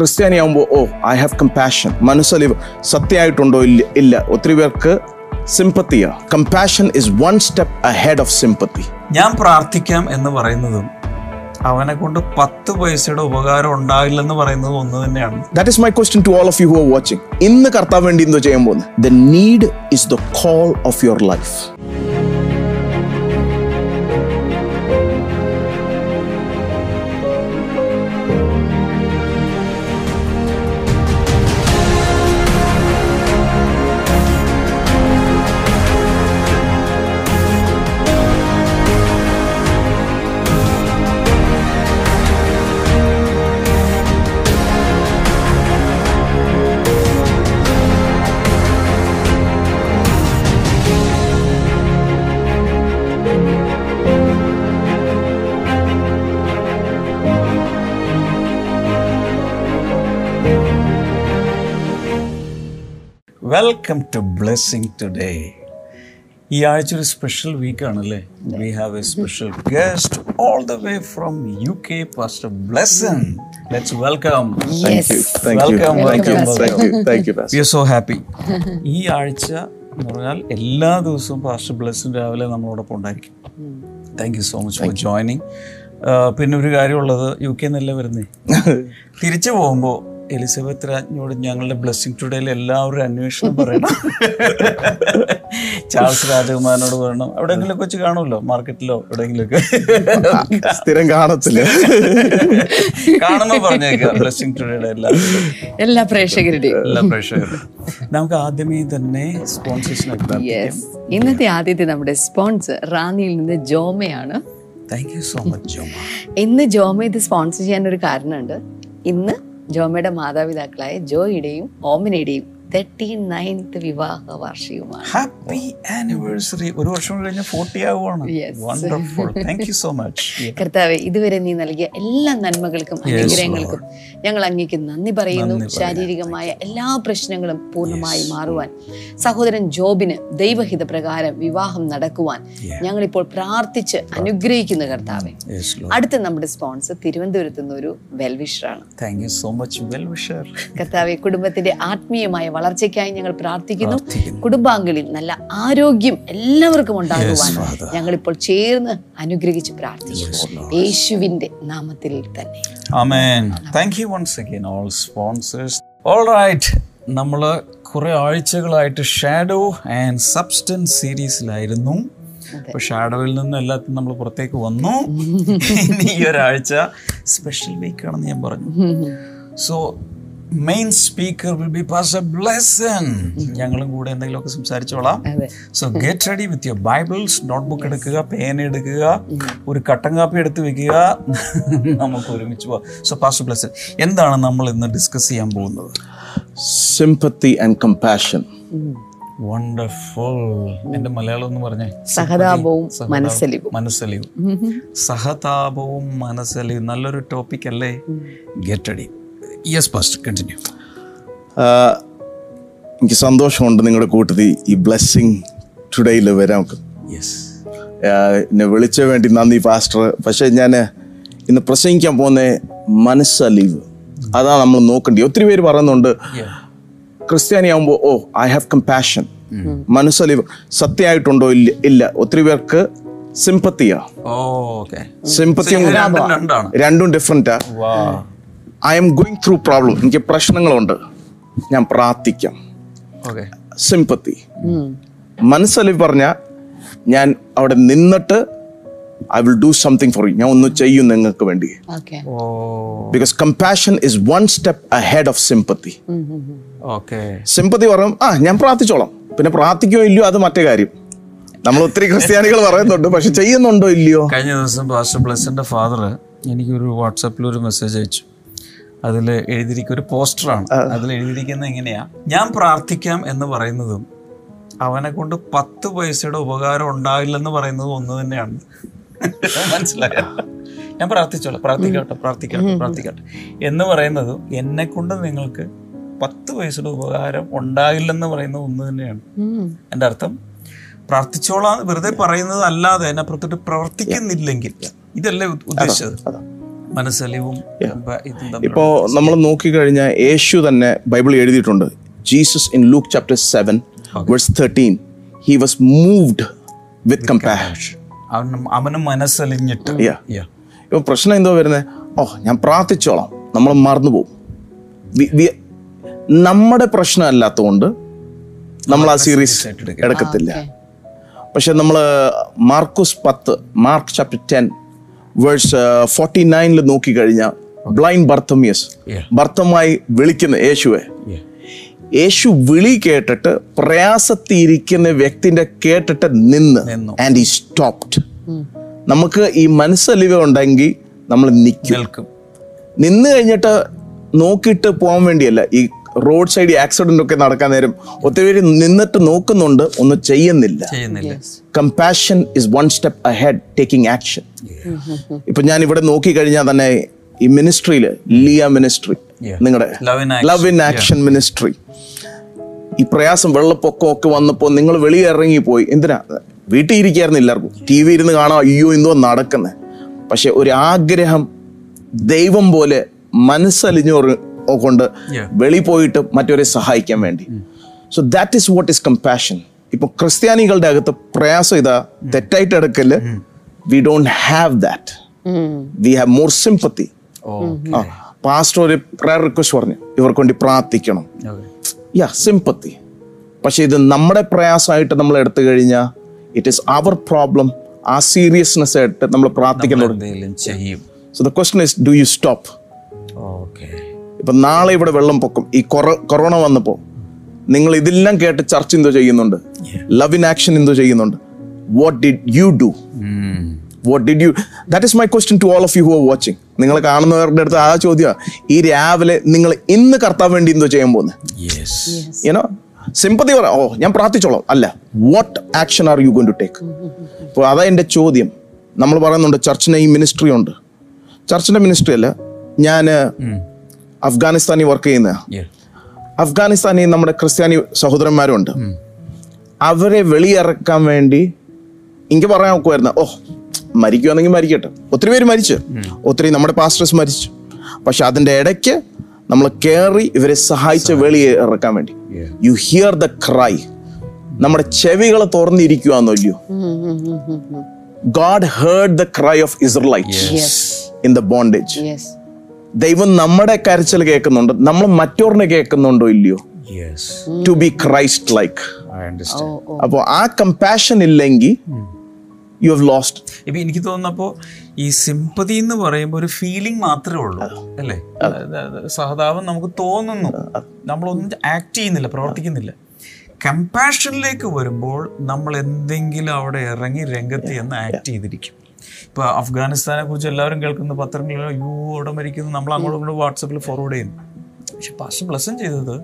ക്രിസ്ത്യാനിയാകുമ്പോൾ oh I have compassion മനസ്സലിവ് സത്യമായിട്ടുണ്ടോ ഇല്ല ഇല്ല. ഒത്തിരി പേർക്ക് സിമ്പത്തിയാ compassion is one step ahead of sympathy ഞാൻ പ്രാർത്ഥിക്കാം എന്ന് പറയുന്നതും അവനെ കൊണ്ട് പത്ത് പൈസയുടെ ഉപകാരം ഉണ്ടാവില്ലെന്ന് പറയുന്നത് ഒന്ന് തന്നെയാണ്. That is my question to all of you who are watching ഇന്ന് കർത്താവ് വേണ്ടി എന്തോ ചെയ്യാൻ പോകുന്നത് the need is the call of your life welcome to blessing today ഈ ആഴ്ച ഒരു സ്പെഷ്യൽ വീക്ക് ആണല്ലേ? We have a special guest all the way from U K pastor blessing let's welcome welcome welcome we are so happy ഈ ആഴ്ച എന്ന് പറഞ്ഞാൽ എല്ലാ ദിവസവും പാസ്റ്റർ ബ്ലെസ്സിംഗ് രാവിലെ നമ്മളോടൊപ്പം ഉണ്ടായിരിക്കും. Thank you so much for joining പിന്നെ ഒരു കാര്യമുള്ളത് യു കെ നല്ല വരുന്നേ? തിരിച്ചു പോകുമ്പോൾ എലിസബത്ത് രാജ്ഞിയോട് ഞങ്ങളുടെ ബ്ലെസ്സിങ് ടുഡേയിൽ എല്ലാവരും അന്വേഷണം പറയണം. ചാൾസ് രാജകുമാരനോട് പറയണം. എവിടെയെങ്കിലുമൊക്കെ വെച്ച് കാണുമല്ലോ മാർക്കറ്റിലോ എവിടെയെങ്കിലുമൊക്കെ. സ്ഥിരം കാണത്തില്ല. കാണുമ്പോ പറഞ്ഞേക്കാം ബ്ലെസ്സിങ് ടുഡേയുടെ എല്ലാ എല്ലാ പ്രേക്ഷകരുടെയും. എല്ലാ പ്രേക്ഷകരുടെയും. നമുക്ക് ആദ്യമേ തന്നെ സ്പോൺസേഷൻ ഇന്നത്തെ ആദ്യത്തെ നമ്മുടെ സ്പോൺസർ റാന്നിയിൽ നിന്ന് ജോമയാണ്. Thank you so much Joma. ഇന്ന് ജോമ ഇത് സ്പോൺസർ ചെയ്യാൻ ഒരു കാരണമുണ്ട്. ഇന്ന് ജോമയുടെ മാതാപിതാക്കളായ ജോയിയുടെയും ഓമിനയുടെയും തേർട്ടി നയൻത്ത് വിവാഹ വാർഷികമാണ് ഹാപ്പി ആനിവേഴ്സറി ഒരു വർഷം കഴിഞ്ഞ് ഫോർട്ടി ആവുകയാണ് wonderful thank you so much കർത്താവെ ഇതുവരെ നീ നൽകിയ എല്ലാ നന്മകൾക്കും അനുഗ്രഹങ്ങൾക്കും ഞങ്ങൾ അങ്ങേക്ക് നന്ദി പറയുന്നു. ശാരീരികമായ എല്ലാ പ്രശ്നങ്ങളും പൂർണമായി മാറുവാൻ. സഹോദരൻ ജോബിന് ദൈവഹിത പ്രകാരം വിവാഹം നടക്കുവാൻ ഞങ്ങളിപ്പോൾ പ്രാർത്ഥിച്ച് അനുഗ്രഹിക്കുന്നു കർത്താവെ. അടുത്ത നമ്മുടെ സ്പോൺസർ തിരുവനന്തപുരത്ത് നിന്ന് ഒരു വെൽവിഷറാണ് കർത്താവെ കുടുംബത്തിന്റെ ആത്മീയമായ വളർച്ചയ്ക്കായി ഞങ്ങൾ പ്രാർത്ഥിക്കുന്നു. കുടുംബാംഗങ്ങളിൽ നല്ല ആരോഗ്യം എല്ലാവർക്കും ഉണ്ടാകുവാൻ ഞങ്ങൾ ഇപ്പോൾ ചേർന്ന് അനുഗ്രഹിച്ച് പ്രാർത്ഥിക്കുന്നു. യേശുവിന്റെ നാമത്തിൽ തന്നെ. Amen thank you once again all sponsors all right നമ്മൾ കുറേ ആഴ്ചകളായിട്ട് ഷാഡോ ആൻഡ് സബ്സ്റ്റൻസ് സീരീസിലായിരുന്നു. അപ്പോൾ ഷാഡോയിൽ നിന്ന് എല്ലാത്തിനും നമ്മൾ പുറത്തേക്ക് വന്നു. ഇനി ഈ ഒരാഴ്ച സ്പെഷ്യൽ വീക്ക് ആണെന്ന് ഞാൻ പറഞ്ഞു. So main speaker will be pastor Blesson ഞങ്ങളും കൂടെ എന്തെങ്കിലുമൊക്കെ സംസാരിച്ചോളാം. So get ready with your Bibles notebook എടുക്കുക പേന എടുക്കുക ഒരു കട്ടൻ കാപ്പി എടുത്ത് വെക്കുക. നമുക്ക് ഒരുമിച്ച് പോവാം. സോ പാസ് ബ്ലെസൺ എന്താണ് നമ്മൾ ഇന്ന് ഡിസ്കസ് ചെയ്യാൻ പോകുന്നത്? സിംപത്തി ആൻഡ് കമ്പാഷൻ വണ്ടർഫുൾ എന്റെ മലയാളം എന്ന് പറഞ്ഞേ. സഹതാപവും സഹതാപം, മനസ്സലിവും. മനസ്സലിവും. സഹതാപവും മനസ്സലിവും. നല്ലൊരു ടോപ്പിക് അല്ലേ? Get ready yes pastor continue എനിക്ക് സന്തോഷമുണ്ട് നിങ്ങളുടെ കൂട്ടത്തിൽ ഈ ബ്ലെസ്സിങ് ടുഡേയിൽ വരാൻ. യെസ് എന്നെ വിളിച്ച വേണ്ടി നന്ദി പാസ്റ്റർ പക്ഷേ ഞാൻ ഇന്ന് പ്രസംഗിക്കാൻ പോകുന്ന മനസ്സലിവ് അതാണ് നമ്മൾ നോക്കേണ്ടത് ഒത്തിരി പേര് പറയുന്നുണ്ട് ക്രിസ്ത്യാനിയാകുമ്പോൾ ഓ ഐ ഹാവ് കമ്പാഷൻ മനസ്സലിവ് സത്യമായിട്ടുണ്ടോ? ഇല്ല ഇല്ല. ഒത്തിരി പേർക്ക് സിമ്പത്തിയാ സിമ്പത്തിയും രണ്ടും ഡിഫറെന്റാ രണ്ടും ഡിഫറെന്റാ വാ I am going through problem എനിക്ക് പ്രശ്നങ്ങളുണ്ട്. ഞാൻ പ്രാർത്ഥിക്കാം. സിമ്പത്തി മനസ്സലിവ് പറഞ്ഞ ഞാൻ അവിടെ നിന്നിട്ട് I will do something for you ഞാൻ ഒന്ന് ചെയ്യും നിങ്ങൾക്ക് വേണ്ടി. Because compassion is one step ahead of sympathy sympathy പറയും ആ ഞാൻ പ്രാർത്ഥിച്ചോളാം. പിന്നെ പ്രാർത്ഥിക്കോ ഇല്ലയോ അത് മറ്റേ കാര്യം. നമ്മൾ ഒത്തിരി ക്രിസ്ത്യാനികൾ പറയുന്നുണ്ട് പക്ഷെ ചെയ്യുന്നുണ്ടോ ഇല്ലയോ? കഴിഞ്ഞ ദിവസം പാസ്റ്റർ എനിക്ക് ഫാദർ എനിക്കൊരു വാട്സാപ്പിൽ ഒരു മെസ്സേജ് അയച്ചു. അതിൽ എഴുതിയിരിക്കുന്ന ഒരു പോസ്റ്ററാണ്. അതിൽ എഴുതിയിരിക്കുന്നത് എങ്ങനെയാ? ഞാൻ പ്രാർത്ഥിക്കാം എന്ന് പറയുന്നതും അവനെ കൊണ്ട് പത്ത് പൈസയുടെ ഉപകാരം ഉണ്ടാവില്ലെന്ന് പറയുന്നതും ഒന്ന് തന്നെയാണ്. മനസ്സിലായ? ഞാൻ പ്രാർത്ഥിച്ചോളാം. പ്രാർത്ഥിക്കട്ടെ പ്രാർത്ഥിക്കട്ടെ പ്രാർത്ഥിക്കട്ടെ. എന്ന് പറയുന്നതും എന്നെ കൊണ്ട് നിങ്ങൾക്ക് പത്ത് പൈസയുടെ ഉപകാരം ഉണ്ടാകില്ലെന്ന് പറയുന്നത് ഒന്ന് തന്നെയാണ്. എന്റെ അർത്ഥം പ്രാർത്ഥിച്ചോളാം വെറുതെ പറയുന്നത് അല്ലാതെ അതിനപ്പുറത്തോട്ട് പ്രവർത്തിക്കുന്നില്ലെങ്കിൽ ഇതല്ലേ ഉദ്ദേശിച്ചത്? മനസ്സലിവും ഇപ്പോൾ നമ്മൾ നോക്കിക്കഴിഞ്ഞാൽ യേശു തന്നെ ബൈബിൾ എഴുതിയിട്ടുണ്ട്. Jesus in Luke chapter seven verse thirteen. He was moved with compassion അവന് മനസ്സലിഞ്ഞിട്ട്. Yeah. Yeah. ഇപ്പൊ പ്രശ്നം എന്തോ വരുന്നത് ഓ ഞാൻ പ്രാർത്ഥിച്ചോളാം. നമ്മൾ മറന്നു പോകും വി- വി- നമ്മുടെ പ്രശ്നം അല്ലാത്തതുകൊണ്ട് നമ്മൾ ആ സീരീസ് എടുക്കത്തില്ല. പക്ഷെ നമ്മൾ മാർക്കുസ് പത്ത് Mark chapter ten verse forty നയനിൽ നോക്കിക്കഴിഞ്ഞാൽ ബ്ലൈൻഡ് ബർത്തമിയസ്. ബർത്തമായി വിളിക്കുന്ന യേശുവെ യേശു വിളി കേട്ടിട്ട് പ്രയാസത്തിയിരിക്കുന്ന വ്യക്തിന്റെ കേട്ടിട്ട് നിന്ന്. ആൻഡ് ഈ സ്റ്റോപ്ഡ് നമുക്ക് ഈ മനസ്സലിവ ഉണ്ടെങ്കിൽ നമ്മൾ നിൽക്കും. നിൽക്കും. നിന്ന് കഴിഞ്ഞിട്ട് നോക്കിയിട്ട് പോകാൻ വേണ്ടിയല്ല ഈ റോഡ് സൈഡ് ആക്സിഡന്റ് ഒക്കെ നടക്കാൻ നേരം ഒത്തിരി പേര് നിന്നിട്ട് നോക്കുന്നുണ്ട് ഒന്നും ചെയ്യുന്നില്ല. ചെയ്യുന്നില്ല. Compassion is one step ahead taking action ഇപ്പൊ ഞാൻ ഇവിടെ നോക്കി കഴിഞ്ഞാൽ തന്നെ ഈ മിനിസ്ട്രിയിൽ ലിയ മിനിസ്ട്രി നിങ്ങളുടെ Love in Action. Love in action ministry ഈ പ്രയാസം വെള്ളപ്പൊക്കം ഒക്കെ വന്നപ്പോൾ നിങ്ങൾ വെളിയിൽ ഇറങ്ങിപ്പോയി എന്തിനാ? വീട്ടിൽ ഇരിക്കായിരുന്നു എല്ലാവർക്കും. ടി വി ഇരുന്ന് കാണാം അയ്യോ എന്തോ നടക്കുന്നത് പക്ഷെ ഒരു ആഗ്രഹം ദൈവം പോലെ മനസ്സലിഞ്ഞു കൊണ്ട്. വെളി പോയിട്ട് മറ്റവരെ സഹായിക്കാൻ വേണ്ടി. So that is what is compassion ഇപ്പൊ ക്രിസ്ത്യാനികളുടെ അകത്ത് പ്രയാസം ഇതാ തെറ്റായിട്ട് എടുക്കൽ. We don't have that we have more sympathy oh pastor ഒരു പ്രയർ റിക്വസ്റ്റ് പറഞ്ഞു. ഇവർക്ക് വേണ്ടി പ്രാർത്ഥിക്കണം. Okay. യാ സിംപത്തി പക്ഷെ ഇത് നമ്മുടെ പ്രയാസമായിട്ട് നമ്മൾ എടുത്തു കഴിഞ്ഞാൽ ഇറ്റ് ഈസ് അവർ പ്രോബ്ലം ആ സീരിയസ്നെസ് ആയിട്ട് നമ്മൾ പ്രാർത്ഥിക്കുന്നുണ്ട് so the question is do you stop okay ഇപ്പൊ നാളെ ഇവിടെ വെള്ളം പൊക്കും. ഈ കൊറ- കൊറോണ വന്നപ്പോൾ നിങ്ങൾ ഇതെല്ലാം കേട്ട് ചർച്ച എന്തോ ചെയ്യുന്നുണ്ട്? ലവ് ഇൻ ആക്ഷൻ എന്തോ ചെയ്യുന്നുണ്ട്. What did you do what did you that is my question to all of you who are watching നിങ്ങൾ കാണുന്നവരുടെ അടുത്ത് ആ ചോദ്യം ഈ രാവിലെ നിങ്ങൾ ഇന്ന് കർത്താൻ വേണ്ടി എന്തോ ചെയ്യാൻ പോകുന്നത് യെസ് യുനോ സിമ്പതി പറ. ഓ ഞാൻ പ്രാർത്ഥിച്ചോളാം. അല്ല what action are you going to take അപ്പോൾ അതാ എന്റെ ചോദ്യം. നമ്മൾ പറയുന്നുണ്ട് ചർച്ചിന് ഈ മിനിസ്ട്രി ഉണ്ട്. ചർച്ചിന്റെ മിനിസ്ട്രി അല്ല ഞാൻ അഫ്ഗാനിസ്ഥാനിൽ വർക്ക് ചെയ്യുന്ന. അഫ്ഗാനിസ്ഥാനിൽ നമ്മുടെ ക്രിസ്ത്യാനി സഹോദരന്മാരുണ്ട്. അവരെ വെളിയിറക്കാൻ വേണ്ടി എനിക്ക് പറയാൻ നോക്കുമായിരുന്നു ഓ മരിക്കുവാണെങ്കിൽ മരിക്കട്ടെ. ഒത്തിരി പേര് മരിച്ചു. ഒത്തിരി നമ്മുടെ പാസ്റ്റേഴ്സ് മരിച്ചു. പക്ഷെ അതിന്റെ ഇടയ്ക്ക് നമ്മൾ കയറി ഇവരെ സഹായിച്ച വെളിയെ ഇറക്കാൻ വേണ്ടി. യു ഹിയർ ദ ക്രൈ നമ്മുടെ ചെവികൾ തുറന്നിരിക്കുവാന്നോ ഇല്ലയോ God heard the cry of Israelite in the bondage yes ദൈവം നമ്മുടെ കരച്ചിൽ കേൾക്കുന്നുണ്ട് നമ്മൾ മറ്റോറിനെ കേൾക്കുന്നുണ്ടോ ഇല്ലയോ? Yes to be Christ like അപ്പോൾ ആ കമ്പാഷൻ ഇല്ലെങ്കിൽ യു ഹവ് ലോസ്റ്റ് ഇപ്പൊ എനിക്ക് തോന്നുന്നപ്പോ ഈ സിമ്പതി എന്ന് പറയുമ്പോൾ ഒരു ഫീലിംഗ് മാത്രമേ ഉള്ളൂ അല്ലേ? സഹതാപം നമുക്ക് തോന്നുന്നു. നമ്മളൊന്നും ആക്ട് ചെയ്യുന്നില്ല പ്രവർത്തിക്കുന്നില്ല. കമ്പാഷനിലേക്ക് വരുമ്പോൾ നമ്മൾ എന്തെങ്കിലും അവിടെ ഇറങ്ങി രംഗത്ത് എന്ന് ആക്ട് ചെയ്തിരിക്കും. ഇപ്പൊ അഫ്ഗാനിസ്ഥാനെ കുറിച്ച് എല്ലാവരും കേൾക്കുന്ന പത്രങ്ങളിൽ അയ്യോ അവിടെ മരിക്കുന്നു. നമ്മൾ അങ്ങോട്ടും ഇങ്ങോട്ടും വാട്സപ്പിൽ ഫോർവേഡ് ചെയ്യുന്നു. പക്ഷെ പാസ്റ്റർ ബ്ലസ്സം ചെയ്തത്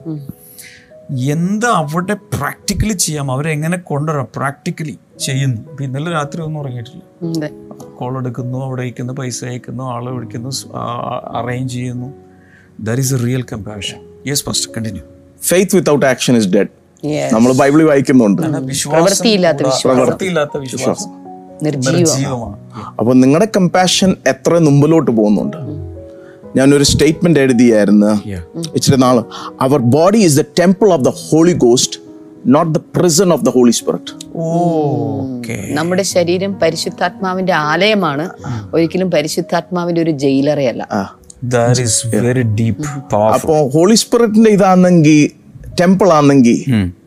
എന്താ അവിടെ പ്രാക്ടിക്കലി ചെയ്യാം അവരെങ്ങനെ കൊണ്ടുവരാം? പ്രാക്ടിക്കലി ചെയ്യുന്നു. ഇന്നലെ രാത്രി ഒന്നും ഉറങ്ങിയിട്ടില്ല. കോൾ എടുക്കുന്നു അവിടെ അയക്കുന്നു പൈസ അയക്കുന്നു ആളെ വിളിക്കുന്നു അറേഞ്ച് ചെയ്യുന്നു. There is a real compassion yes first continue faith without action is dead Yes. നമ്മൾ ബൈബിളിൽ വായിക്കുന്നുണ്ട്. പ്രവൃത്തിയില്ലാത്ത വിശ്വാസം. നിർജീവമാണ് അപ്പോൾ നിങ്ങളുടെ കമ്പാഷൻ എത്ര മുമ്പിലോട്ട് പോകുന്നുണ്ട്? ഞാനൊരു സ്റ്റേറ്റ്മെന്റ് എഴുതിയായിരുന്നു. ഇച്ചിരി നാൾ our body is the temple of the Holy Ghost not the prison of the Holy Spirit okay നമ്മുടെ ശരീരം പരിശുദ്ധാത്മാവിന്റെ ആലയമാണ്. ഒരിക്കലും പരിശുദ്ധാത്മാവിന്റെ ഒരു ജയിലറയല്ല. That is very deep powerful അപ്പോൾ ഹോളി സ്പിരിറ്റിന്റെ ഇതാണെങ്കിൽ ടെമ്പിൾ ആണെങ്കിൽ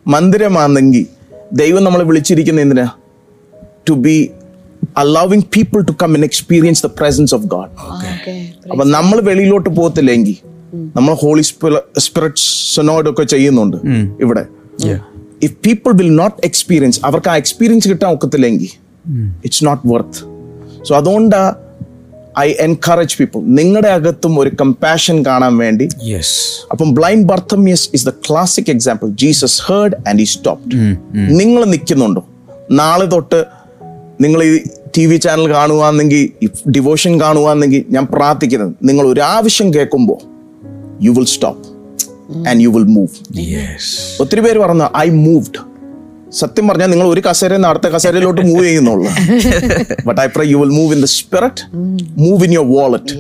മന്ദിരമാണെങ്കിൽ ദൈവം നമ്മളെ വിളിച്ചിരിക്കുന്ന എന്തിനാ? To be allowing people to come and experience the presence of God അപ്പൊ നമ്മൾ വെളിയിലോട്ട് പോകത്തില്ലെങ്കിൽ നമ്മൾ ഹോളി സ്പിരിറ്റ്സിനോടൊക്കെ ചെയ്യുന്നുണ്ട് ഇവിടെ. If people will not experience അവർക്ക് ആ എക്സ്പീരിയൻസ് കിട്ടാൻ ഒക്കത്തില്ലെങ്കിൽ ഇറ്റ്സ് നോട്ട് വർത്ത് സോ അതുകൊണ്ട് ഐ എൻകറേജ് പീപ്പിൾ നിങ്ങളുടെ അകത്തും ഒരു കമ്പാഷൻ കാണാൻ വേണ്ടി. അപ്പം blind Bartimaeus is the classic example Jesus heard and ഈ സ്റ്റോപ്ഡ് നിങ്ങൾ നിൽക്കുന്നുണ്ടോ? നാളെ തൊട്ട് നിങ്ങൾ ഈ ടി വി ചാനൽ കാണുകയാണെങ്കിൽ ഡിവോഷൻ കാണുകയാണെങ്കിൽ ഞാൻ പ്രാർത്ഥിക്കുന്നത് നിങ്ങൾ ഒരു ആവശ്യം കേൾക്കുമ്പോൾ you will stop and you will move ഒത്തിരി പേര് പറഞ്ഞു ഐ മൂവ്ഡ് സത്യം പറഞ്ഞാൽ നിങ്ങൾ ഒരു കസേര നിന്ന് അടുത്ത കസേരയിലോട്ട് move ചെയ്യുന്നുള്ളു. But I pray you will move in the spirit move in your wallet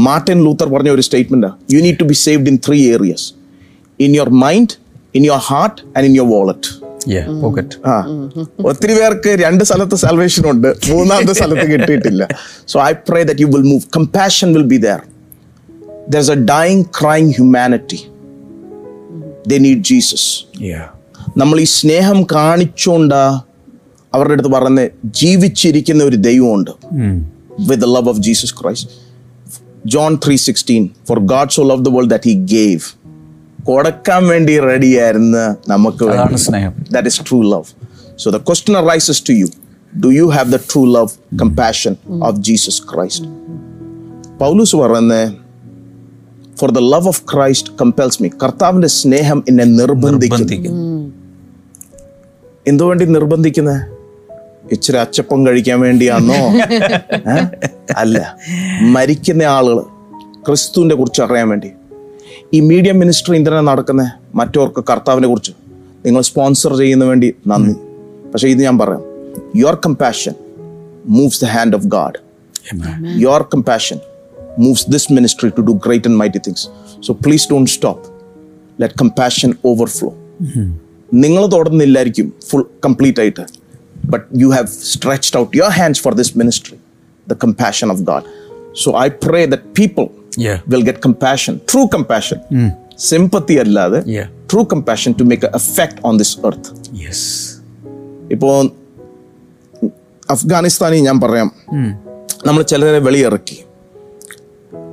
Martin Luther പറഞ്ഞ ഒരു statement you need to be saved in three areas in your mind in your heart and in your wallet ആ. ഒത്തിരി പേർക്ക് രണ്ട് സ്ഥലത്ത് salvation ഉണ്ട്. മൂന്നാമത്തെ സ്ഥലത്ത് കിട്ടിയിട്ടില്ല. So I pray that you will move compassion will be there there a dying crying humanity the need Jesus നമ്മൾ ഈ സ്നേഹം കാണിച്ചുകൊണ്ട് അവരുടെ അടുത്ത് പറഞ്ഞ് ജീവിച്ചിരിക്കുന്ന ഒരു ദൈവമുണ്ട്. With the love of Jesus Christ John three sixteen for God so love the world that he gave കൊടുക്കാൻ വേണ്ടി റെഡിയായിരുന്ന നമുക്ക് സ്നേഹം. That is true love. So the question arises to you Do you have the true love, compassion of Jesus Christ? പൗലൂസ് പറയുന്നത് for the love of Christ compels me കർത്താവിന്റെ സ്നേഹം എന്നെ നിർബന്ധിക്കുന്നു. ബന്ധിക്കുന്നു എന്തുവേണ്ടി നിർബന്ധിക്കുന്നത് ഇച്ചിരി അച്ചപ്പം കഴിക്കാൻ വേണ്ടിയാണോ അല്ല. മരിക്കുന്ന ആളുകൾ ക്രിസ്തുവിനെ കുറിച്ച് അറിയാൻ വേണ്ടി. ഈ മീഡിയ മിനിസ്റ്ററി ഇന്ദ്രനെ നടക്കുന്ന മറ്റവർക്ക് കർത്താവിനെ കുറിച്ച് നിങ്ങൾ സ്പോൺസർ ചെയ്യുന്ന വേണ്ടി നന്ദി. പക്ഷെ ഇത് ഞാൻ പറയാം. Your compassion moves the hand of God your compassion moves this ministry to do great and mighty things so please don't stop let compassion overflow നിങ്ങൾ തുടർന്നില്ലായിരിക്കും ഫുൾ കംപ്ലീറ്റ് ആയിട്ട്. But you have stretched out your hands for this ministry the compassion of God so I pray that people. Will get compassion true compassion sympathy അല്ലാതെ. True compassion to make effect on this earth ഇപ്പോൾ അഫ്ഗാനിസ്ഥാനിൽ ഞാൻ പറയാം. നമ്മൾ ചിലരെ വെളിയിറക്കി.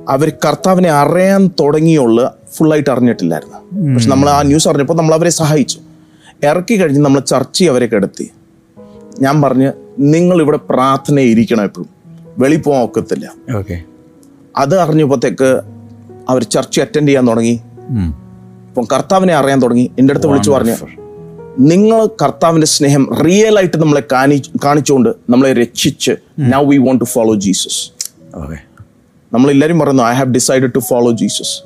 അവർ കർത്താവിനെ അറിയാൻ തുടങ്ങിയുള്ള ഫുള്ളായിട്ട് അറിഞ്ഞിട്ടില്ലായിരുന്നു. പക്ഷെ നമ്മൾ ആ ന്യൂസ് അറിഞ്ഞപ്പോൾ നമ്മൾ അവരെ സഹായിച്ചു. ഇറക്കി കഴിഞ്ഞ് നമ്മൾ ചർച്ച അവരെ കിടത്തി ഞാൻ പറഞ്ഞ് നിങ്ങൾ ഇവിടെ പ്രാർത്ഥന ഇരിക്കണം എപ്പോഴും. വെളി പോകാൻ ഒക്കത്തില്ല. അത് അറിഞ്ഞപ്പോഴത്തേക്ക് അവർ ചർച്ച് അറ്റൻഡ് ചെയ്യാൻ തുടങ്ങി. അപ്പം കർത്താവിനെ അറിയാൻ തുടങ്ങി. എന്റെ അടുത്ത് വിളിച്ചു പറഞ്ഞു നിങ്ങൾ കർത്താവിന്റെ സ്നേഹം റിയൽ ആയിട്ട് നമ്മളെ കാണി കാണിച്ചുകൊണ്ട് നമ്മളെ രക്ഷിച്ച് now we want to follow Jesus നമ്മൾ എല്ലാവരും പറയുന്നു I have decided to follow Jesus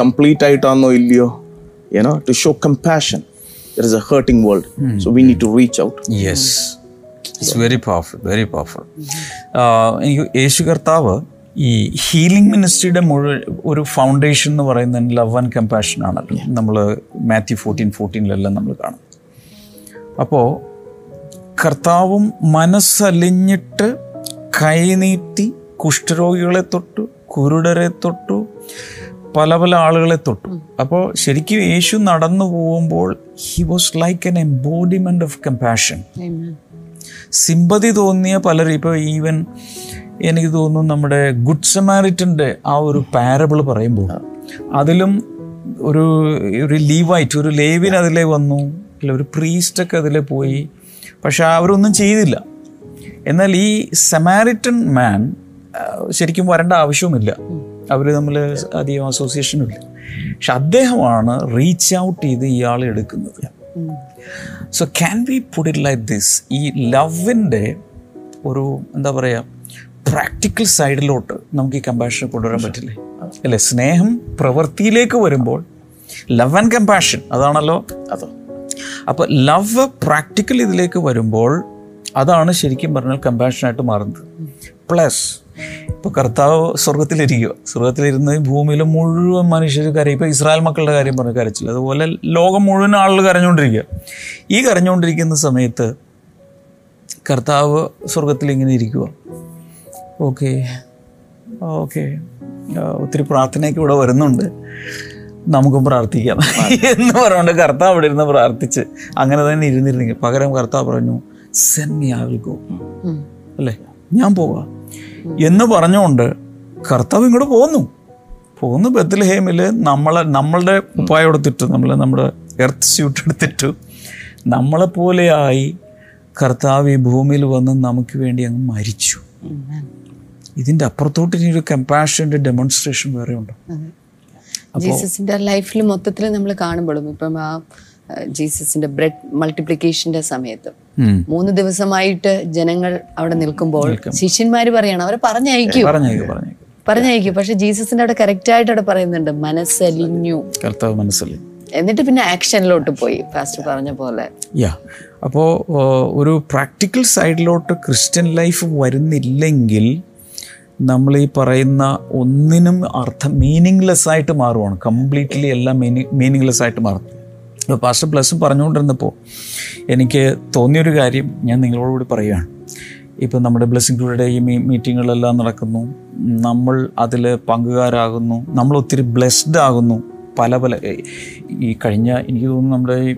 complete ആയിട്ടാണോ ഇല്ലയോ? You know to show compassion there is a hurting world so we need to reach out yes it's very powerful very powerful എനിക്ക് യേശു കർത്താവ് ഈ healing മിനിസ്ട്രിയുടെ മുഴുവൻ ഒരു ഫൗണ്ടേഷൻ എന്ന് പറയുന്നത് ലവ് ആൻഡ് കമ്പാഷൻ ആണല്ലോ നമ്മൾ മാത്യു ഫോർട്ടീൻ ഫോർട്ടീനിലെല്ലാം നമ്മൾ കാണും. അപ്പോൾ കർത്താവും മനസ്സലിഞ്ഞിട്ട് കൈനീട്ടി കുഷ്ഠരോഗികളെ തൊട്ടു കുരുടരെ തൊട്ടു പല പല ആളുകളെ തൊട്ടു. അപ്പോൾ ശരിക്കും യേശു നടന്നു പോകുമ്പോൾ he was like an embodiment of compassion sympathy തോന്നിയ പലരും ഇപ്പോൾ ഈവൻ എനിക്ക് തോന്നുന്നു നമ്മുടെ ഗുഡ് സമാരിറ്റന്റെ ആ ഒരു പാരബിൾ പറയുമ്പോൾ അതിലും ഒരു ഒരു ലീവായിട്ട് ഒരു ലേവിൻ അതിലേ വന്നു അല്ല ഒരു പ്രീസ്റ്റൊക്കെ അതിലേ പോയി. പക്ഷെ അവരൊന്നും ചെയ്തില്ല. എന്നാൽ ഈ സമാരിറ്റൻ മാൻ ശരിക്കും വരേണ്ട ആവശ്യവുമില്ല. അവർ തമ്മിൽ അധികം അസോസിയേഷനും ഇല്ല. പക്ഷെ അദ്ദേഹമാണ് റീച്ച് ഔട്ട് ചെയ്ത് ഇയാളെ എടുക്കുന്നത്. So can we put it like this ഈ ലവിന്റെ ഒരു എന്താ പറയുക പ്രാക്ടിക്കൽ സൈഡിലോട്ട് നമുക്ക് ഈ കമ്പാഷൻ കൊണ്ടുവരാൻ പറ്റില്ലേ? അല്ലേ? സ്നേഹം പ്രവൃത്തിയിലേക്ക് വരുമ്പോൾ ലവ് ആൻഡ് കമ്പാഷൻ അതാണല്ലോ അതോ. അപ്പോൾ ലവ് പ്രാക്ടിക്കൽ ഇതിലേക്ക് വരുമ്പോൾ അതാണ് ശരിക്കും പറഞ്ഞാൽ കമ്പാഷനായിട്ട് മാറുന്നത്. പ്ലസ് ഇപ്പോൾ കർത്താവ് സ്വർഗത്തിലിരിക്കുക സ്വർഗത്തിലിരുന്ന് ഭൂമിയിലെ മുഴുവൻ മനുഷ്യർ കരയും. ഇപ്പോൾ ഇസ്രായേൽ മക്കളുടെ കാര്യം പറഞ്ഞ് കരച്ചില്ല. അതുപോലെ ലോകം മുഴുവൻ ആളുകൾ കരഞ്ഞുകൊണ്ടിരിക്കുക ഈ കരഞ്ഞുകൊണ്ടിരിക്കുന്ന സമയത്ത് കർത്താവ് സ്വർഗത്തിൽ ഇങ്ങനെ ഇരിക്കുക ഓക്കെ. ഓക്കെ. ഒത്തിരി പ്രാർത്ഥനയൊക്കെ ഇവിടെ വരുന്നുണ്ട്. നമുക്കും പ്രാർത്ഥിക്കാം. എന്ന് പറഞ്ഞുകൊണ്ട് കർത്താവ് അവിടെ ഇരുന്ന് പ്രാർത്ഥിച്ച് അങ്ങനെ തന്നെ ഇരുന്നിരുന്നെങ്കിൽ പകരം കർത്താവ് പറഞ്ഞു send me I will go അല്ലേ? ഞാൻ പോവാം. എന്ന് പറഞ്ഞുകൊണ്ട് കർത്താവ് ഇങ്ങോട്ട് പോന്നു. പോന്നു ബethlehem-ൽ നമ്മളെ നമ്മളുടെ ഉപ്പായ എടുത്തിട്ട് നമ്മൾ നമ്മുടെ എർത്ത് സ്യൂട്ട് എടുത്തിട്ടു നമ്മളെപ്പോലെയായി കർത്താവ് ഈ ഭൂമിയിൽ വന്ന് നമുക്ക് വേണ്ടി അങ്ങ് മരിച്ചു. ഇതിന്റെ അപ്പുറത്തോട്ട് ഇനി ഒരു കമ്പാഷന്റെ ഡെമോൺസ്ട്രേഷൻ വേറെ ഉണ്ടോ? ജീസസിന്റെ ലൈഫിൽ മൊത്തത്തിൽ നമ്മൾ കാണുമ്പോഴും ഇപ്പം ആ ജീസസിന്റെ ബ്രെഡ് മൾട്ടിപ്ലിക്കേഷന്റെ സമയത്ത് മൂന്ന് ദിവസമായിട്ട് ജനങ്ങൾ അവിടെ നിൽക്കുമ്പോൾ ശിഷ്യന്മാര് പറയണം. അവരെ പറഞ്ഞയക്കൂ. പറഞ്ഞയക്കൂ പക്ഷെ ജീസസിന്റെ അവിടെ കറക്റ്റ് ആയിട്ട് അവിടെ പറയുന്നുണ്ട് മനസ്സലിഞ്ഞു. കർത്താവ് എന്നിട്ട് പിന്നെ ആക്ഷനിലോട്ട് പോയി ഫാസ്റ്റ് പറഞ്ഞ പോലെ. യാ. അപ്പോൾ ഒരു പ്രാക്ടിക്കൽ സൈഡിലോട്ട് ക്രിസ്ത്യൻ ലൈഫ് വരുന്നില്ലെങ്കിൽ നമ്മൾ ഈ പറയുന്ന ഒന്നിനും അർത്ഥം മീനിങ്ലെസ് ആയിട്ട് മാറുവാണ്. കംപ്ലീറ്റ്ലി എല്ലാം മീനിങ് മീനിങ്ലെസ് ആയിട്ട് മാറും. അപ്പോൾ പാസ്റ്റർ പ്ലസ് പറഞ്ഞുകൊണ്ടിരുന്നപ്പോൾ എനിക്ക് തോന്നിയൊരു കാര്യം ഞാൻ നിങ്ങളോട് കൂടി പറയുകയാണ്. ഇപ്പം നമ്മുടെ ബ്ലെസ്സിംഗ് ടൂഡേ ഈ മീറ്റിങ്ങുകളെല്ലാം നടക്കുന്നു. നമ്മൾ അതിൽ പങ്കുകാരാകുന്നു. നമ്മൾ ഒത്തിരി ബ്ലെസ്ഡ് ആകുന്നു. പല പല ഈ കഴിഞ്ഞ എനിക്ക് തോന്നുന്നു നമ്മുടെ ഈ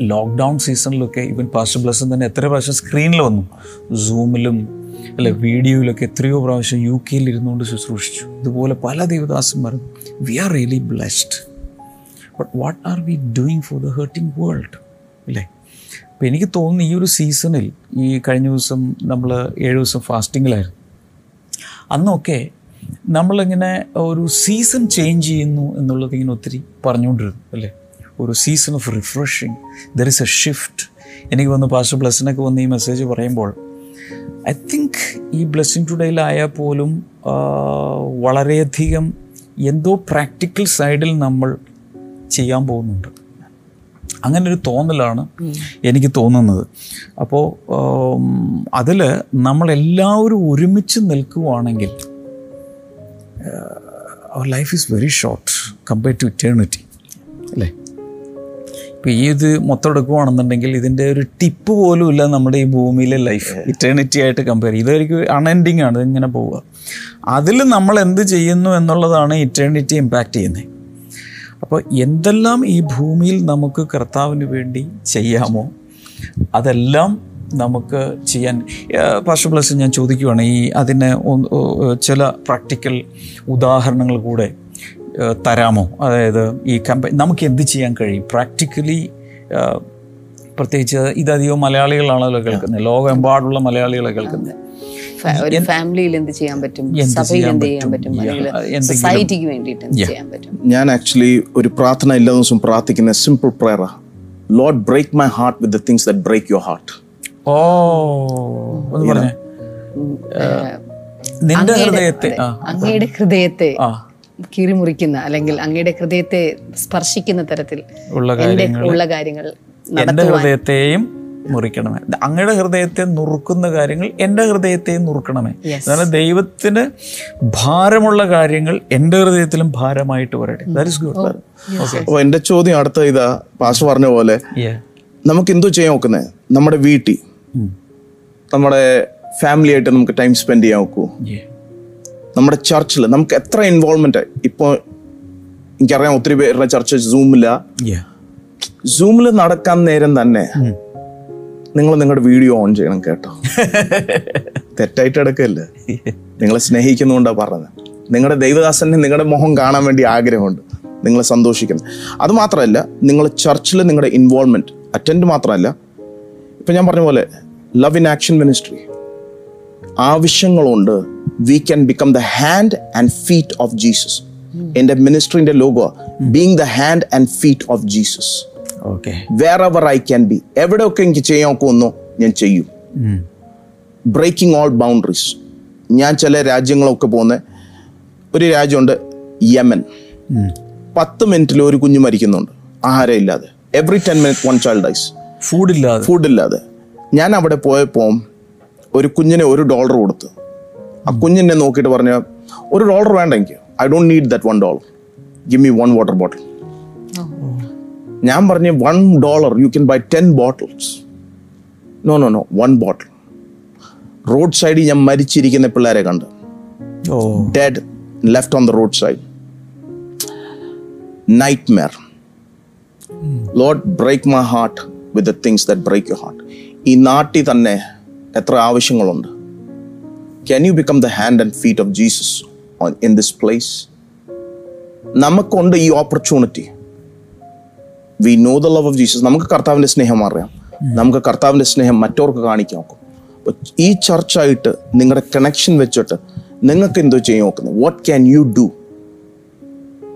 ലോക്ക്ഡൗൺ സീസണിലൊക്കെ ഇവൻ പാസ്റ്റർ ബ്ലസ്സും തന്നെ എത്ര പ്രാവശ്യം സ്ക്രീനിൽ വന്നു. സൂമിലും അല്ലെ വീഡിയോയിലൊക്കെ എത്രയോ പ്രാവശ്യം യു കെയിൽ ഇരുന്നുകൊണ്ട് ശുശ്രൂഷിച്ചു. ഇതുപോലെ പല ദേവദാസന്മാരും we are really blessed but what are we doing for the hurting world അല്ലേ? അപ്പോൾ എനിക്ക് തോന്നുന്നു ഈ ഒരു സീസണിൽ ഈ കഴിഞ്ഞ ദിവസം നമ്മൾ ഏഴ് ദിവസം ഫാസ്റ്റിങ്ങിലായിരുന്നു. അന്നൊക്കെ നമ്മളിങ്ങനെ ഒരു സീസൺ ചേഞ്ച് ചെയ്യുന്നു എന്നുള്ളത് ഇങ്ങനെ ഒത്തിരി പറഞ്ഞുകൊണ്ടിരുന്നു അല്ലേ? ഒരു season of refreshing there is a shift എനിക്ക് വന്ന് പാസ്റ്റർ ബ്ലസ്സിനൊക്കെ വന്ന് ഈ മെസ്സേജ് പറയുമ്പോൾ ഐ തിങ്ക് ഈ ബ്ലെസ്സിങ് ടുഡേയിലായാൽ പോലും വളരെയധികം എന്തോ പ്രാക്ടിക്കൽ സൈഡിൽ നമ്മൾ ചെയ്യാൻ പോകുന്നുണ്ട്. അങ്ങനൊരു തോന്നലാണ് എനിക്ക് തോന്നുന്നത്. അപ്പോൾ അതിൽ നമ്മളെല്ലാവരും ഒരുമിച്ച് നിൽക്കുവാണെങ്കിൽ our life is very short compare to eternity ഇപ്പോൾ ഈ ഇത് മൊത്തം എടുക്കുവാണെന്നുണ്ടെങ്കിൽ ഇതിന്റെ ഒരു ടിപ്പ് പോലും ഇല്ല നമ്മുടെ ഈ ഭൂമിയിലെ ലൈഫ് ഇറ്റേണിറ്റി ആയിട്ട് കമ്പയർ ഇതായിരിക്കും അൺഎൻഡിങ് ആണ്. ഇതിങ്ങനെ പോവുക. അതിൽ നമ്മൾ എന്ത് ചെയ്യുന്നു എന്നുള്ളതാണ് ഇറ്റേണിറ്റി ഇമ്പാക്റ്റ് ചെയ്യുന്നത് അപ്പോൾ എന്തെല്ലാം ഈ ഭൂമിയിൽ നമുക്ക് കർത്താവിന് വേണ്ടി ചെയ്യാമോ അതെല്ലാം നമുക്ക് ചെയ്യാൻ പാസ്റ്റർ പ്ലസ് ഞാൻ ചോദിക്കുവാണ്. ഈ അതിന് ചില പ്രാക്ടിക്കൽ ഉദാഹരണങ്ങൾ കൂടെ തരാമോ? അതായത് ഈ കമ്പ നമുക്ക് എന്ത് ചെയ്യാൻ കഴിയും? പ്രാക്ടിക്കലി പ്രത്യേകിച്ച് ഇതധികം മലയാളികളാണല്ലോ കേൾക്കുന്നത്. ലോകമെമ്പാടുള്ള മലയാളികളെ കേൾക്കുന്നത്. ഒരു ഫാമിലിയിൽ എന്ത് ചെയ്യാൻ പറ്റും? സഭയിൽ എന്ത് ചെയ്യാൻ പറ്റും? സൊസൈറ്റിക്ക് വേണ്ടിയിട്ട് എന്ത് ചെയ്യാൻ പറ്റും? ഞാൻ ആക്ച്വലി ഒരു പ്രാർത്ഥന എല്ലാ ദിവസവും പ്രാർത്ഥിക്കുന്ന simple പ്രയറാ Lord break my heart with the things that break your heart ഓ നിന്റെ ഹൃദയത്തെ അങ്ങയുടെ ഹൃദയത്തെ കീറിമുറിക്കുന്ന അല്ലെങ്കിൽ അങ്ങയുടെ ഹൃദയത്തെ സ്പർശിക്കുന്ന തരത്തിൽ ഉള്ള കാര്യങ്ങൾ ഉള്ള കാര്യങ്ങൾ എന്റെ ഹൃദയത്തെയും മുറിക്കണമേ. അങ്ങയുടെ ഹൃദയത്തെ നുറുക്കുന്ന കാര്യങ്ങൾ എന്റെ ഹൃദയത്തെയും നുറുക്കണമേ. അതായത് ദൈവത്തിന് ഭാരമുള്ള കാര്യങ്ങൾ എന്റെ ഹൃദയത്തിലും ഭാരമായിട്ട് വരട്ടെ ദാറ്റ് ഇസ് ഗുഡ് ഓക്കെ അപ്പോൾ എന്റെ ചോദ്യം അടുത്ത ഇതാ പാസ് പറഞ്ഞ പോലെ നമുക്ക് എന്തോ ചെയ്യാൻ നോക്കുന്നത് നമ്മുടെ വീട്ടിൽ നമ്മുടെ ഫാമിലി ആയിട്ട് നമുക്ക് ടൈം സ്പെൻഡ് ചെയ്യാൻ നോക്കൂ നമ്മുടെ ചർച്ചിൽ നമുക്ക് എത്ര ഇൻവോൾവ്മെന്റ് ഇപ്പോൾ എനിക്കറിയാം ഒത്തിരി പേരുടെ ചർച്ച സൂമില്ല സൂമിൽ നടക്കാൻ നേരം തന്നെ നിങ്ങൾ നിങ്ങളുടെ വീഡിയോ ഓൺ ചെയ്യണം കേട്ടോ. തെറ്റായിട്ട് എടുക്കല്ല? നിങ്ങളെ സ്നേഹിക്കുന്നുകൊണ്ടാണ് പറഞ്ഞത്. നിങ്ങളുടെ ദൈവദാസനെ നിങ്ങളുടെ മുഖം കാണാൻ വേണ്ടി ആഗ്രഹമുണ്ട്. നിങ്ങളെ സന്തോഷിക്കണം. അത് മാത്രമല്ല നിങ്ങൾ ചർച്ചിൽ നിങ്ങളുടെ ഇൻവോൾവ്മെന്റ് അറ്റൻഡ് മാത്രമല്ല ഇപ്പം ഞാൻ പറഞ്ഞ പോലെ love in action ministry ആവശ്യങ്ങളുണ്ട്. We can become the hand and feet of Jesus എന്റെ മിനിസ്ട്രിന്റെ logo being the hand and feet of Jesus okay wherever I can be എവിടെയൊക്കെ എനിക്ക് ചെയ്യാൻ ഒന്നോ ഞാൻ ചെയ്യും. ബ്രേക്കിംഗ് ഓൾ ബൗണ്ടറീസ് ഞാൻ ചില രാജ്യങ്ങളൊക്കെ പോകുന്ന ഒരു രാജ്യമുണ്ട് യമൻ പത്ത് മിനിറ്റിൽ ഒരു കുഞ്ഞു മരിക്കുന്നുണ്ട് ആഹാരം ഇല്ലാതെ every ten minute one child dies ഫുഡില്ലാതെ food ഇല്ലാതെ. ഞാൻ അവിടെ പോയപ്പോൾ ഒരു കുഞ്ഞിനെ ഒരു ഡോളർ കൊടുത്തു. ആ കുഞ്ഞിനെ നോക്കിയിട്ട് പറഞ്ഞ ഒരു ഡോളർ വേണ്ട എനിക്ക്. I don't need that one dollar give me one water bottle ഞാൻ പറഞ്ഞ one dollar you can buy ten bottles no no no one bottle road സൈഡിൽ ഞാൻ മരിച്ചിരിക്കുന്ന പിള്ളേരെ കണ്ട്. Dead left on the road side nightmare Lord break my heart with the things that break you heart ഈ നാട്ടിൽ തന്നെ എത്ര ആവശ്യങ്ങളുണ്ട്. Can you become the hand and feet of Jesus in this place നമുക്കുണ്ട് ഈ opportunity we know the love of Jesus നമുക്ക് കർത്താവിന്റെ സ്നേഹം അറിയാം. നമുക്ക് കർത്താവിന്റെ സ്നേഹം മറ്റവർക്ക് കാണിക്കാൻ നോക്കും. ഈ ചർച്ചായിട്ട് നിങ്ങളുടെ കണക്ഷൻ വെച്ചിട്ട് നിങ്ങൾക്ക് എന്തോ ചെയ്യാൻ നോക്കുന്നത്? What can you do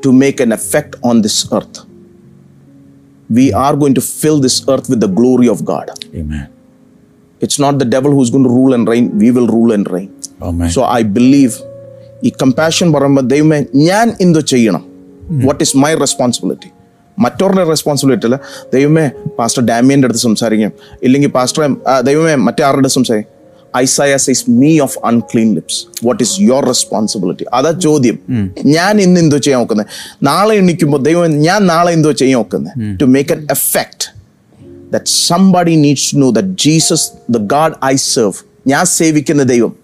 to make an effect on this earth we are going to fill this earth with the glory of God Amen. It's not the devil who's going to rule and reign we will rule and reign. So I believe ഈ compassion പറയുമ്പോൾ ദൈവമേ ഞാൻ എന്തോ ചെയ്യണം? What is my responsibility മറ്റവരുടെ responsibility അല്ല. ദൈവമേ pastor ഡാമിയന്റെ അടുത്ത് സംസാരിക്കാം. ഇല്ലെങ്കിൽ പാസ്റ്റർ ദൈവമേ മറ്റേ ആരുടെ അടുത്ത് സംസാരിക്കും? Isaiah is me of unclean lips what is your responsibility അതാ ചോദ്യം. ഞാൻ ഇന്ന് എന്തോ ചെയ്യാൻ നോക്കുന്നത് നാളെ എണ്ണിക്കുമ്പോൾ ദൈവം ഞാൻ നാളെ എന്തോ ചെയ്യാൻ നോക്കുന്നത് to make an effect that somebody needs to know that Jesus the God I serve ഞാൻ സേവിക്കുന്ന ദൈവം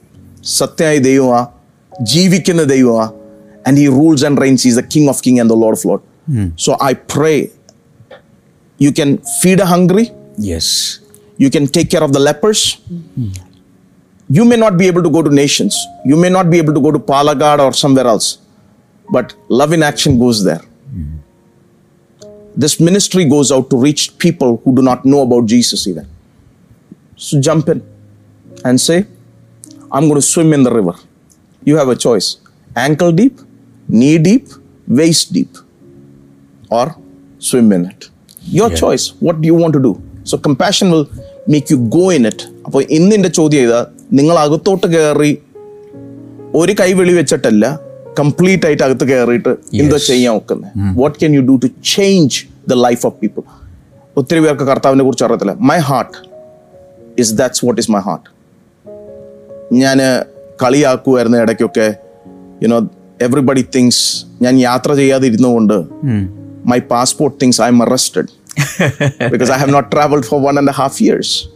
സത്യമായ ദൈവമാ ജീവിക്കുന്ന ദൈവമാ and he rules and reigns is the king of king and the lord of lord so I pray you can feed a hungry yes you can take care of the lepers. You may not be able to go to nations. You may not be able to go to Palagad or somewhere else. But love in action goes there. This ministry goes out to reach people who do not know about Jesus even. So jump in and say, I'm going to swim in the river. You have a choice ankle deep, knee deep, waist deep, or swim in it. Your yeah. choice. What do you want to do? So compassion will make you go in it. അപ്പോൾ ഇന്ന് എന്റെ ചോദ്യം ചെയ്താൽ നിങ്ങൾ അകത്തോട്ട് കയറി ഒരു കൈ വെളി വെച്ചിട്ടല്ല കംപ്ലീറ്റ് ആയിട്ട് അകത്ത് കയറിയിട്ട് എന്തോ ചെയ്യാൻ നോക്കുന്നത് what can you do to change the life of people ഒത്തിരി പേർക്ക് കർത്താവിനെ കുറിച്ച് അറിയത്തില്ല my heart is that's what is my heart ഞാൻ കളിയാക്കുമായിരുന്നു ഇടയ്ക്കൊക്കെ. യുനോ എവറിബഡി തിങ്സ് ഞാൻ യാത്ര ചെയ്യാതിരുന്നു കൊണ്ട് my passport things I am arrested because I have not travelled for one and half years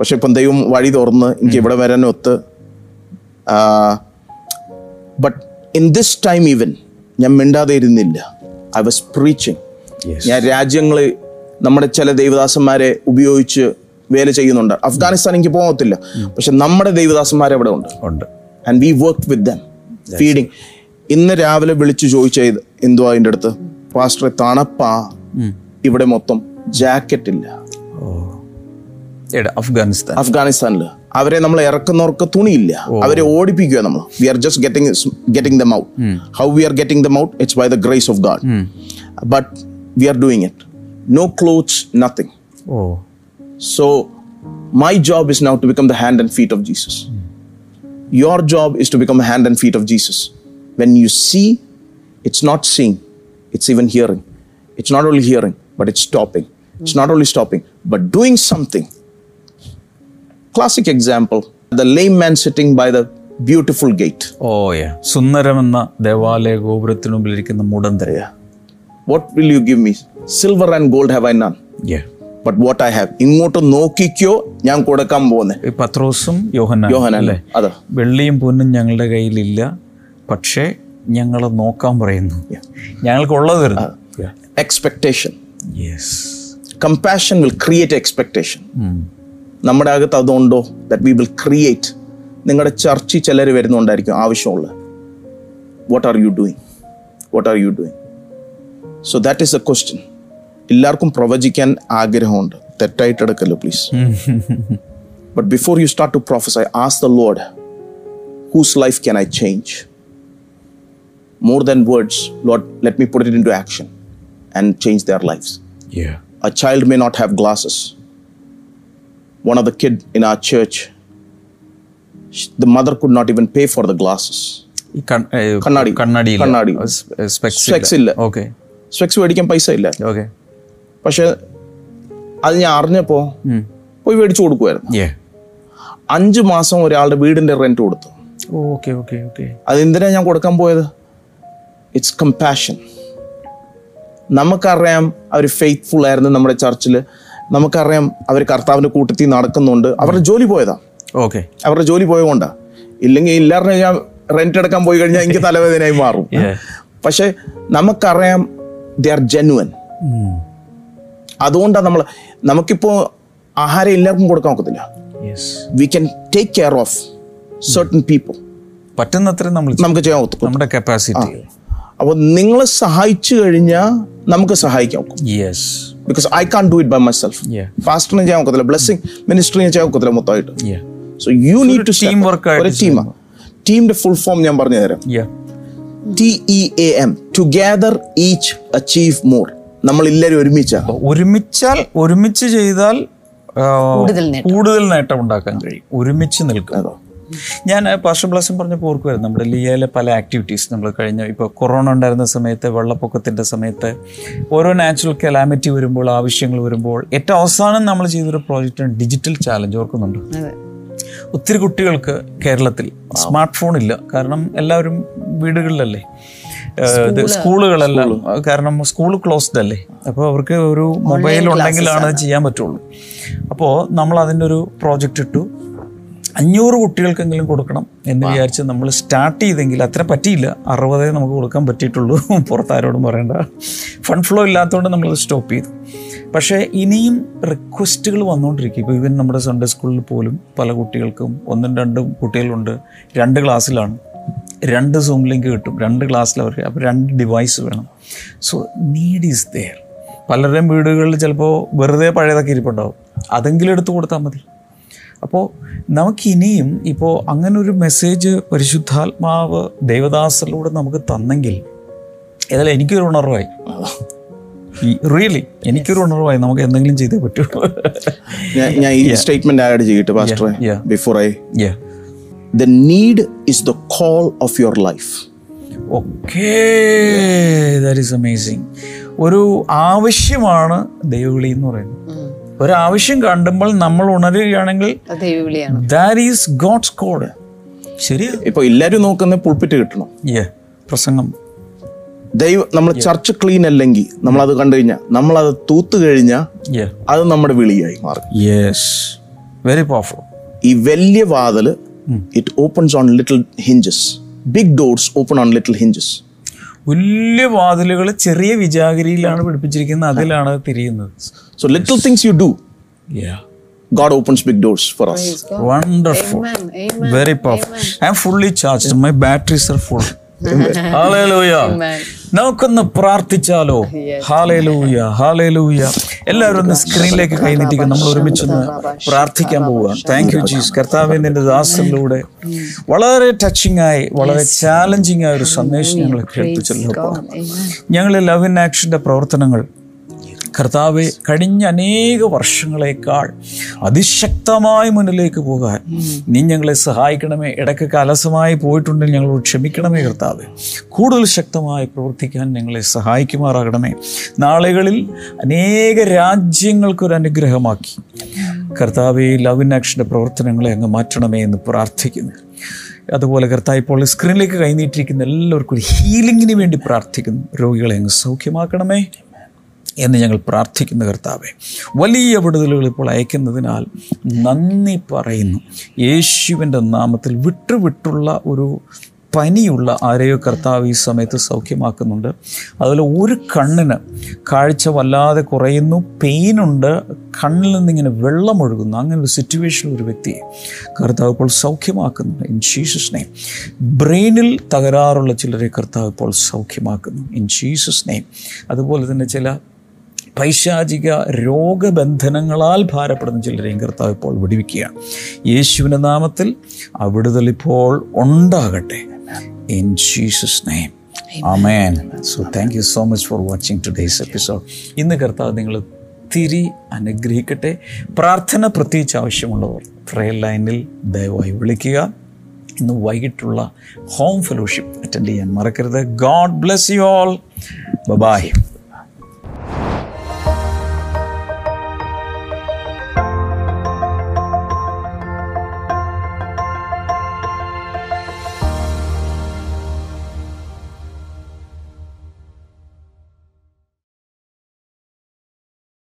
പക്ഷെ ഇപ്പം ദൈവം വഴി തുറന്ന് എനിക്ക് ഇവിടെ വരാൻ ഒത്ത്. But in this time even ഞാൻ മിണ്ടാതെ ഇരുന്നില്ല. I was preaching Yes. ഞാൻ രാജ്യങ്ങളിൽ നമ്മുടെ ചില ദൈവദാസന്മാരെ ഉപയോഗിച്ച് വേല ചെയ്യുന്നുണ്ട്. അഫ്ഗാനിസ്ഥാൻ എനിക്ക് പോകത്തില്ല പക്ഷെ നമ്മുടെ ദൈവദാസന്മാർ അവിടെ ഉണ്ട്. ഉണ്ട്. And we work with them feeding ഇന്ന് രാവിലെ വിളിച്ചു ചോദിച്ച എന്തോ അതിന്റെ അടുത്ത്? പാസ്റ്ററെ തണുപ്പാ. ഇവിടെ മൊത്തം ജാക്കറ്റ് ഇല്ല. അഫ്ഗാനിസ്ഥാൻ. അഫ്ഗാനിസ്ഥാനിൽ അവരെ നമ്മൾ ഇറക്കുന്നവർക്ക് തുണിയില്ല. അവരെ ഓടിപ്പിക്കുക നമ്മൾ. We are just getting getting them out how we are getting them out it's by the grace of God but we are doing it no clothes nothing So, my job is now to become the hand and feet of Jesus. Your job is to become the hand and feet of Jesus. When you see, it's not seeing, it's even hearing. It's not only hearing, but it's stopping. It's not only stopping, but doing something. Classic example the lame man sitting by the beautiful gate. ഓ യാ സുന്ദരമെന്ന ദേവാലയ ഗോപുരത്തിന് മുമ്പിലിരിക്കുന്ന മുടന്തര What will you give me? Silver and gold have I none. But what I have. ഇങ്ങോട്ട് നോക്കിക്കോ ഞാൻ കൊടുക്കാൻ പോകുന്നത് പത്രോസും യോഹന യോഹനല്ലേ അതെ. വെള്ളിയും പൊന്നും ഞങ്ങളുടെ കയ്യിലില്ല പക്ഷേ ഞങ്ങൾ നോക്കാൻ പറയുന്നു. ഞങ്ങൾക്കുള്ളത് ഉള്ളത് expectation yes compassion will create expectation നമ്മുടെ അകത്ത് അതുണ്ടോ? ദാറ്റ് വി വിൽ ക്രിയേറ്റ് നിങ്ങളുടെ ചർച്ചിൽ ചിലർ വരുന്നുണ്ടായിരിക്കും ആവശ്യമുള്ള. What are you doing what are you doing so that is a question എല്ലാവർക്കും പ്രവചിക്കാൻ ആഗ്രഹമുണ്ട് തെറ്റായിട്ട് എടുക്കല്ലോ please but before you start to prophesy ask the Lord whose life can I change more than words Lord let me put it into action and change their lives a child may not have glasses. One of the kid in our church, sh- the mother could not even pay for the glasses. ഈ കൺ- ഏ, കണ്ണാടി. കണ്ണാടി കണ്ണാടി. Specs ഇല്ല. Okay specs മേടിക്കാൻ പൈസ ഇല്ല ഓക്കെ പക്ഷെ അത് ഞാൻ അറിഞ്ഞപ്പോ പോയി മേടിച്ചു കൊടുക്കുമായിരുന്നു അഞ്ചു മാസം ഒരാളുടെ വീടിന്റെ റെന്റ് കൊടുത്തു. ഓക്കെ ഓക്കെ ഓക്കെ അത് എന്തിനാ ഞാൻ കൊടുക്കാൻ പോയത്? ഇറ്റ്സ് കമ്പാഷൻ നമുക്കറിയാം അവർ ഫെയ്ത്ത്ഫുൾ ആയിരുന്നു നമ്മുടെ ചർച്ചിൽ നമുക്കറിയാം അവർ കർത്താവിന്റെ കൂട്ടത്തിൽ നടക്കുന്നുണ്ട്. അവരുടെ ജോലി പോയതാ. ഓക്കെ അവരുടെ ജോലി പോയതുകൊണ്ടാ. ഇല്ലെങ്കിൽ എല്ലാവരും ഞാൻ റെന്റ് എടുക്കാൻ പോയി കഴിഞ്ഞാൽ എനിക്ക് തലവേദനയായി മാറും. പക്ഷെ നമുക്കറിയാം ദേ ആർ ജെനുവൻ അതുകൊണ്ടാണ് നമ്മൾ നമുക്കിപ്പോ ആഹാരം എല്ലാവർക്കും കൊടുക്കാൻ ഒക്കത്തില്ല. We can take care of certain people പറ്റുന്നത്ര നമ്മൾ നമുക്ക് ചെയ്യാൻ ഒത്തു നമ്മുടെ കപ്പാസിറ്റി അപ്പോൾ നിങ്ങളെ സഹായിച്ചു കഴിഞ്ഞാൽ നമുക്ക് സഹായിക്കാം yes because I can't do it by myself. ഫാസ്റ്റിന് ചെയ്യാൻ ഒക്കത്തില്ല. ബ്ലെസ്സിങ് മിനിസ്ട്രിന് ചെയ്യാൻ ഒക്കത്തില്ല മൊത്തമായിട്ട്. So you need to team work ഒരു ടീമാണ് ടീമിന്റെ ഫുൾ ഫോം ഞാൻ പറഞ്ഞു തരാം. T E A M together each achieve more നമ്മൾ എല്ലാവരും ഒരുമിച്ച ഒരുമിച്ചാൽ ഒരുമിച്ച് ചെയ്താൽ കൂടുതൽ നേട്ടം. ഉണ്ടാക്കാൻ കഴിയും. ഒരുമിച്ച് നിൽക്കുക ഞാൻ പാസ്റ്റർ ബ്ലാസം പറഞ്ഞപ്പോൾ ഓർക്കുമായിരുന്നു നമ്മുടെ ലിയയിലെ പല ആക്ടിവിറ്റീസ് നമ്മൾ കഴിഞ്ഞ. ഇപ്പോൾ കൊറോണ ഉണ്ടായിരുന്ന സമയത്ത് വെള്ളപ്പൊക്കത്തിന്റെ സമയത്ത് ഓരോ നാച്ചുറൽ കലാമിറ്റി വരുമ്പോൾ ആവശ്യങ്ങൾ വരുമ്പോൾ ഏറ്റവും അവസാനം നമ്മൾ ചെയ്തൊരു പ്രോജക്റ്റാണ് ഡിജിറ്റൽ ചാലഞ്ച് ഓർക്കുന്നുണ്ട്? അതെ. ഒത്തിരി കുട്ടികൾക്ക് കേരളത്തിൽ സ്മാർട്ട് ഫോൺ ഇല്ല. കാരണം എല്ലാവരും വീടുകളിലല്ലേ. സ്കൂളുകളെല്ലാം. കാരണം സ്കൂൾ ക്ലോസ്ഡ് അല്ലേ? അപ്പോൾ അവർക്ക് ഒരു മൊബൈൽ ഉണ്ടെങ്കിലാണ് അത് ചെയ്യാൻ പറ്റുള്ളൂ. അപ്പോൾ നമ്മൾ അതിന്റെ ഒരു പ്രോജക്റ്റ് ഇട്ടു. അഞ്ഞൂറ് കുട്ടികൾക്കെങ്കിലും കൊടുക്കണം എന്ന് വിചാരിച്ച് നമ്മൾ സ്റ്റാർട്ട് ചെയ്തെങ്കിൽ അത്ര പറ്റിയില്ല. അറുപതേ നമുക്ക് കൊടുക്കാൻ പറ്റിയിട്ടുള്ളൂ. പുറത്താരോടും പറയേണ്ട. ഫണ്ട് ഫ്ലോ ഇല്ലാത്തതുകൊണ്ട് നമ്മളത് സ്റ്റോപ്പ് ചെയ്തു. പക്ഷേ ഇനിയും റിക്വസ്റ്റുകൾ വന്നുകൊണ്ടിരിക്കും. ഇപ്പോൾ ഇവൻ നമ്മുടെ സൺഡേ സ്കൂളിൽ പോലും പല കുട്ടികൾക്കും ഒന്നും രണ്ടും കുട്ടികളുണ്ട്. രണ്ട് ക്ലാസ്സിലാണ് രണ്ട് സൂം ലിങ്ക് കിട്ടും രണ്ട് ക്ലാസ്സിൽ അവർക്ക് അപ്പോൾ രണ്ട് ഡിവൈസ് വേണം. സോ നീഡ് ഈസ് ദെയർ പലരുടെയും വീടുകളിൽ ചിലപ്പോൾ വെറുതെ പഴയതൊക്കെ ഇരിപ്പുണ്ടാവും. അതെങ്കിലും എടുത്തു കൊടുത്താൽ മതി. അപ്പോൾ നമുക്കിനിയും ഇപ്പോൾ അങ്ങനൊരു ഒരു മെസ്സേജ് പരിശുദ്ധാത്മാവ് ദേവദാസിലൂടെ നമുക്ക് തന്നെങ്കിൽ ഏതായാലും എനിക്കൊരു ഉണർവായി. റിയലി എനിക്കൊരു ഉണർവായി നമുക്ക് എന്തെങ്കിലും ചെയ്തേ പറ്റുള്ളൂ. ഞാൻ ഈ സ്റ്റേറ്റ്മെന്റ് ആഡ് ചെയ്തിട്ട് പാസ്റ്ററെ before I the need is the call of your life okay that is amazing ഒരു ആവശ്യമാണ് ദൈവവിളി എന്ന് പറയുന്നത്. ഒരു ആവശ്യം കണ്ടുമ്പോൾ നമ്മൾ ഉണരുകയാണെങ്കിൽ അത് ദൈവവിളിയാണ്. ദാറ്റ് ഈസ് ഗോഡ്സ് കോഡ് ശരിയാ? ഇപ്പൊ എല്ലാരും നോക്കുന്ന പുൾപ്പിറ്റ് കിട്ടണം. Yeah. പ്രസംഗം. ദൈവം നമ്മൾ ചർച്ച് ക്ലീൻ അല്ലെങ്കിൽ നമ്മൾ അത് കണ്ടു കഴിഞ്ഞാൽ നമ്മൾ അത് തൂത്ത് കഴിഞ്ഞാൽ Yeah. അത് നമ്മുടെ വിളിയായി മാറും. യെസ് വെരി പവർഫുൾ ഈ വലിയ വാതിൽ it opens on little hinges big doors open on little hinges വലിയ വാതിലുകൾ ചെറിയ വിജാഗിരിയിലാണ് പിടിപ്പിച്ചിരിക്കുന്നത് അതിലാണ് അത് തിരിയുന്നത് so little things you do Yeah. God opens big doors for us Wonderful. Amen. Amen. Very powerful. I'm fully charged. My batteries are full. നമുക്കൊന്ന് പ്രാർത്ഥിച്ചാലോ? Hallelujah hallelujah. എല്ലാവരും ഒന്ന് സ്ക്രീനിലേക്ക് കൈനീട്ടിക്കും നമ്മൾ ഒരുമിച്ചൊന്ന് പ്രാർത്ഥിക്കാൻ പോവുക താങ്ക് യു ജീസ് കർത്താവ് നിന്റെ ദാസനിലൂടെ വളരെ ടച്ചിങ് ആയി വളരെ ചാലഞ്ചിങ് ആയ ഒരു സന്ദേശം ഞങ്ങൾ കേൾപ്പിച്ചല്ലോ. ഞങ്ങൾ ലവ് ഇൻ ആക്ഷന്റെ പ്രവർത്തനങ്ങൾ കർത്താവെ കഴിഞ്ഞ അനേക വർഷങ്ങളേക്കാൾ അതിശക്തമായി മുന്നിലേക്ക് പോകാൻ നീ ഞങ്ങളെ സഹായിക്കണമേ. ഇടയ്ക്കൊക്കെ അലസമായി പോയിട്ടുണ്ടെങ്കിൽ ഞങ്ങളോട് ക്ഷമിക്കണമേ കർത്താവെ. കൂടുതൽ ശക്തമായി പ്രവർത്തിക്കാൻ ഞങ്ങളെ സഹായിക്കുമാറാകണമേ. നാളുകളിൽ അനേക രാജ്യങ്ങൾക്കൊരു അനുഗ്രഹമാക്കി. കർത്താവെ ലവ് ഇൻ ആക്ഷന്റെ പ്രവർത്തനങ്ങളെ അങ്ങ് മാറ്റണമേ എന്ന് പ്രാർത്ഥിക്കുന്നു. അതുപോലെ കർത്താവ് ഇപ്പോൾ സ്ക്രീനിലേക്ക് കൈനീട്ടിരിക്കുന്ന എല്ലാവർക്കും ഒരു ഹീലിങ്ങിന് വേണ്ടി പ്രാർത്ഥിക്കുന്നു. രോഗികളെ അങ്ങ് സൗഖ്യമാക്കണമേ. എന്ന് ഞങ്ങൾ പ്രാർത്ഥിക്കുന്ന കർത്താവെ വലിയ വിടുതലുകൾ ഇപ്പോൾ അയക്കുന്നതിനാൽ നന്ദി പറയുന്നു. യേശുവിന്റെ നാമത്തിൽ വിട്ടുവിട്ടുള്ള ഒരു പനിയുള്ള ആരെയോ കർത്താവ് ഈ സമയത്ത് സൗഖ്യമാക്കുന്നുണ്ട്. അതുപോലെ ഒരു കണ്ണിന് കാഴ്ച വല്ലാതെ കുറയുന്നു പെയിനുണ്ട് കണ്ണിൽ നിന്നിങ്ങനെ വെള്ളം ഒഴുകുന്നു അങ്ങനെ ഒരു സിറ്റുവേഷൻ ഒരു വ്യക്തിയെ കർത്താവ് ഇപ്പോൾ സൗഖ്യമാക്കുന്നുണ്ട്. ഇൻ ജീസസ് നെയ്മ് ബ്രെയിനിൽ തകരാറുള്ള ചിലരെ കർത്താവ് ഇപ്പോൾ സൗഖ്യമാക്കുന്നു. ഇൻ ജീസസ് നെയ്മ് അതുപോലെ തന്നെ ചില പൈശാചിക രോഗബന്ധനങ്ങളാൽ ഭാരപ്പെടുന്ന ചിലരെയും കർത്താവ് ഇപ്പോൾ വിടിവിക്കുകയാണ്. യേശുവിന്റെ നാമത്തിൽ അവിടുതൽ വിടുതൽ ഇപ്പോൾ ഉണ്ടാകട്ടെ. In Jesus name amen so thank you so much for watching today's episode ഇന്ന് കർത്താവ് നിങ്ങൾ തിരി അനുഗ്രഹിക്കട്ടെ. പ്രാർത്ഥന പ്രത്യേകിച്ച് ആവശ്യമുള്ളവർ ട്രെയിൽ ലൈനിൽ ദയവായി വിളിക്കുക. ഇന്ന് വൈകിട്ടുള്ള ഹോം ഫെലോഷിപ്പ് അറ്റൻഡ് ചെയ്യാൻ മറക്കരുത്. God bless you all bye